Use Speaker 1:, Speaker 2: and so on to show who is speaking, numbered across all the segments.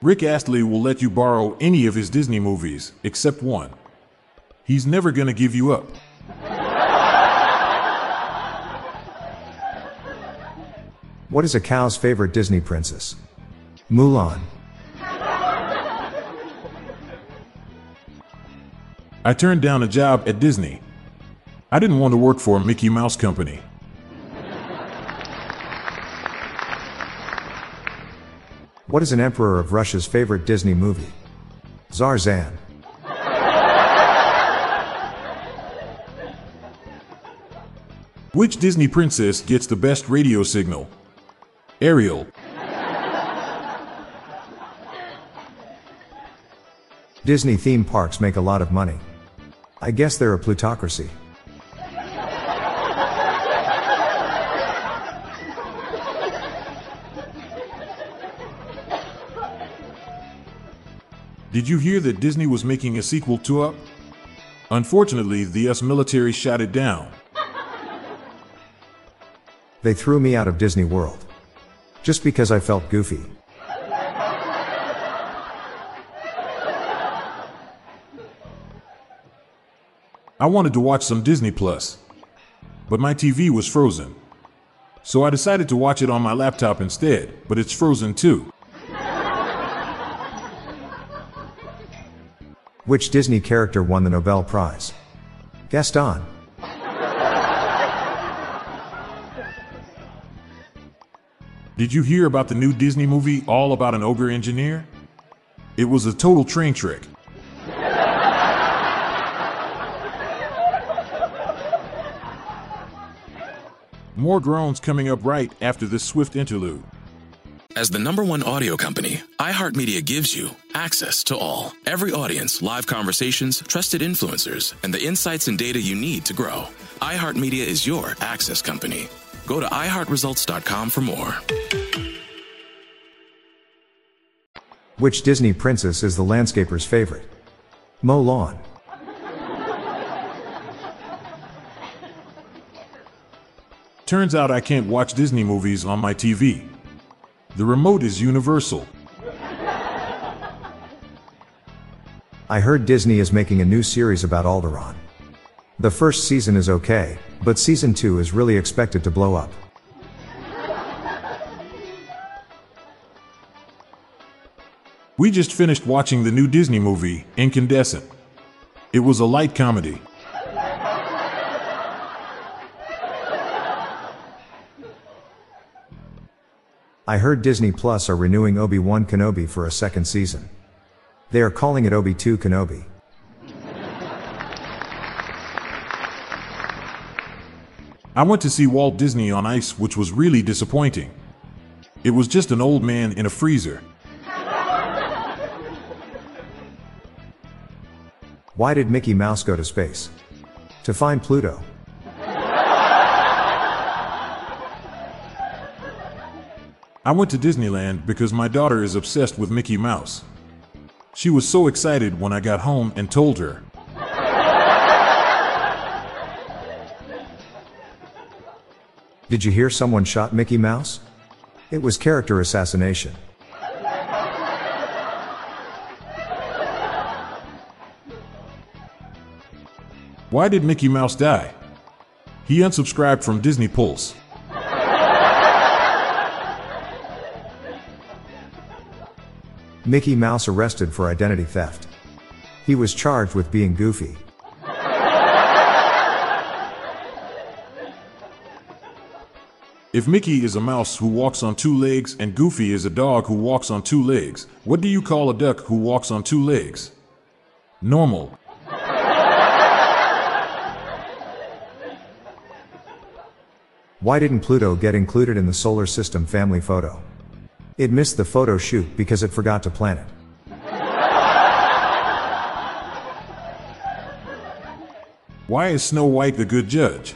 Speaker 1: Rick Astley will let you borrow any of his Disney movies, except one. He's never gonna give you up.
Speaker 2: What is a cow's favorite Disney princess? Mulan.
Speaker 1: I turned down a job at Disney. I didn't want to work for a Mickey Mouse company.
Speaker 2: What is an emperor of Russia's favorite Disney movie? Zarzan.
Speaker 1: Which Disney princess gets the best radio signal? Ariel.
Speaker 2: Disney theme parks make a lot of money. I guess they're a plutocracy.
Speaker 1: Did you hear that Disney was making a sequel to Up? Unfortunately, the US military shot it down.
Speaker 2: They threw me out of Disney World. Just because I felt goofy.
Speaker 1: I wanted to watch some Disney Plus, but my TV was frozen. So I decided to watch it on my laptop instead, but it's frozen too.
Speaker 2: Which Disney character won the Nobel Prize? Gaston.
Speaker 1: Did you hear about the new Disney movie all about an ogre engineer? It was a total train Shrek. More groans coming up right after this swift interlude.
Speaker 3: As the number one audio company, iHeartMedia gives you access to all. Every audience, live conversations, trusted influencers, and the insights and data you need to grow. iHeartMedia is your access company. Go to iHeartResults.com for more.
Speaker 2: Which Disney princess is the landscaper's favorite? Mow lawn.
Speaker 1: Turns out I can't watch Disney movies on my TV. The remote is universal.
Speaker 2: I heard Disney is making a new series about Alderaan. The first season is okay, but season 2 is really expected to blow up.
Speaker 1: We just finished watching the new Disney movie, Incandescent. It was a light comedy.
Speaker 2: I heard Disney Plus are renewing Obi-Wan Kenobi for a second season. They are calling it Obi 2 Kenobi.
Speaker 1: I went to see Walt Disney on Ice, which was really disappointing. It was just an old man in a freezer.
Speaker 2: Why did Mickey Mouse go to space? To find Pluto.
Speaker 1: I went to Disneyland because my daughter is obsessed with Mickey Mouse. She was so excited when I got home and told her.
Speaker 2: Did you hear someone shot Mickey Mouse? It was character assassination.
Speaker 1: Why did Mickey Mouse die? He unsubscribed from Disney Pulse.
Speaker 2: Mickey Mouse arrested for identity theft. He was charged with being goofy.
Speaker 1: If Mickey is a mouse who walks on two legs and Goofy is a dog who walks on two legs, what do you call a duck who walks on two legs? Normal.
Speaker 2: Why didn't Pluto get included in the solar system family photo? It missed the photo shoot because it forgot to plan it.
Speaker 1: Why is Snow White the good judge?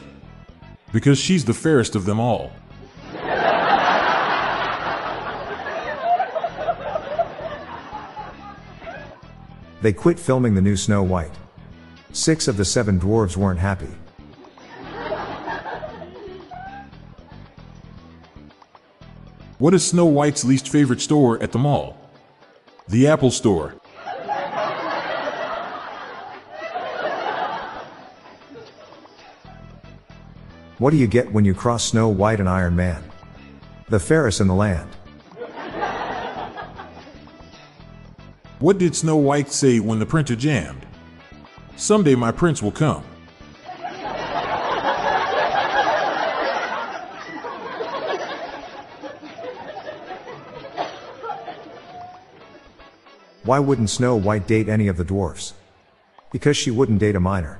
Speaker 1: Because she's the fairest of them all.
Speaker 2: They quit filming the new Snow White. Six of the seven dwarves weren't happy.
Speaker 1: What is Snow White's least favorite store at the mall? The Apple Store.
Speaker 2: What do you get when you cross Snow White and Iron Man? The fairest in the land.
Speaker 1: What did Snow White say when the printer jammed? Someday my prince will come.
Speaker 2: Why wouldn't Snow White date any of the dwarfs? Because she wouldn't date a miner.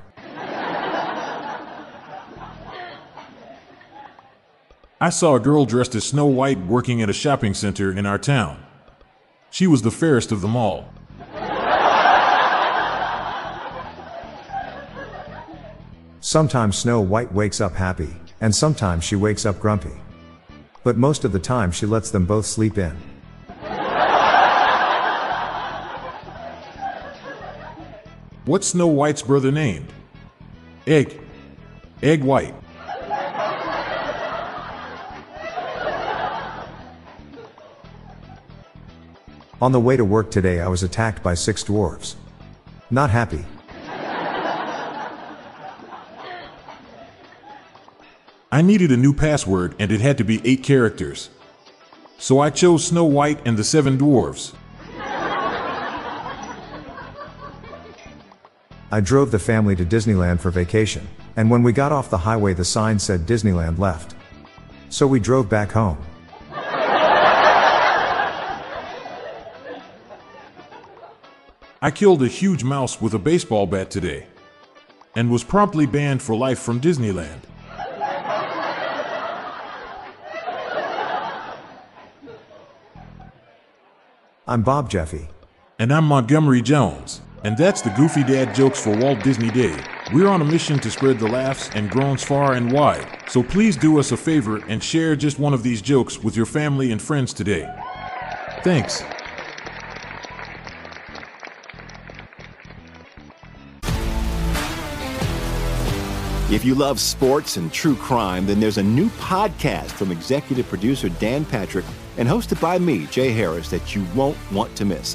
Speaker 1: I saw a girl dressed as Snow White working at a shopping center in our town. She was the fairest of them all.
Speaker 2: Sometimes Snow White wakes up happy, and sometimes she wakes up grumpy. But most of the time she lets them both sleep in.
Speaker 1: What's Snow White's brother named? Egg. Egg White.
Speaker 2: On the way to work today, I was attacked by six dwarves. Not happy.
Speaker 1: I needed a new password and it had to be eight characters. So I chose Snow White and the Seven Dwarves.
Speaker 2: I drove the family to Disneyland for vacation, and when we got off the highway, the sign said Disneyland left. So we drove back home.
Speaker 1: I killed a huge mouse with a baseball bat today and was promptly banned for life from Disneyland.
Speaker 2: I'm Bob Jeffy.
Speaker 1: And I'm Montgomery Jones. And that's the Goofy Dad jokes for Walt Disney Day. We're on a mission to spread the laughs and groans far and wide. So please do us a favor and share just one of these jokes with your family and friends today. Thanks.
Speaker 4: If you love sports and true crime, then there's a new podcast from executive producer Dan Patrick and hosted by me, Jay Harris, that you won't want to miss.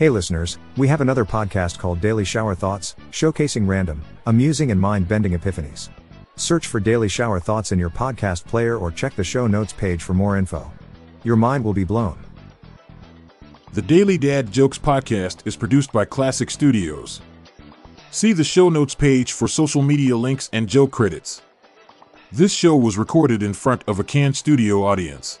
Speaker 2: Hey listeners, we have another podcast called Daily Shower Thoughts, showcasing random, amusing, and mind bending epiphanies. Search for Daily Shower Thoughts in your podcast player or check the show notes page for more info. Your mind will be blown.
Speaker 1: The Daily Dad Jokes podcast is produced by Classic Studios. See the show notes page for social media links and joke credits. This show was recorded in front of a canned studio audience.